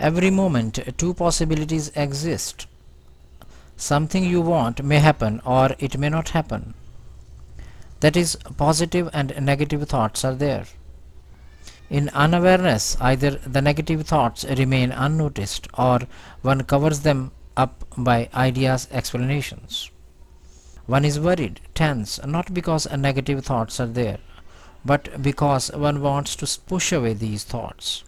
Every moment, two possibilities exist. Something you want may happen or it may not happen. That is, positive and negative thoughts are there. In unawareness, either the negative thoughts remain unnoticed or one covers them up by ideas explanations. One is worried, tense, not because negative thoughts are there, but because one wants to push away these thoughts.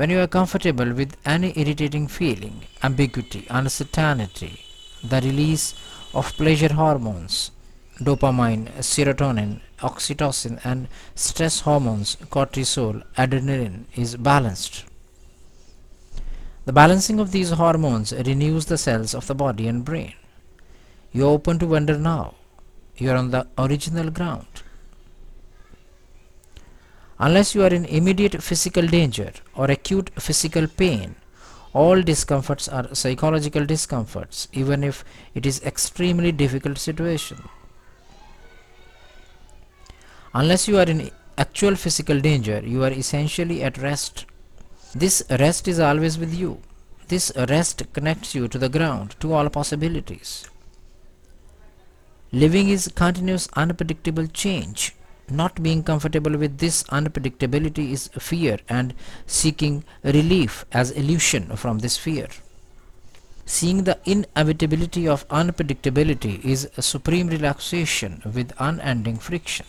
When you are comfortable with any irritating feeling, ambiguity, uncertainty, the release of pleasure hormones, dopamine, serotonin, oxytocin and stress hormones cortisol, adrenaline is balanced. The balancing of these hormones renews the cells of the body and brain. You are open to wonder now. You are on the original ground. Unless you are in immediate physical danger or acute physical pain, all discomforts are psychological discomforts even if it is extremely difficult situation. Unless you are in actual physical danger, you are essentially at rest. This rest is always with you. This rest connects you to the ground, to all possibilities. Living is continuous unpredictable change. Not being comfortable with this unpredictability is fear and seeking relief as illusion from this fear. Seeing the inevitability of unpredictability is a supreme relaxation with unending friction.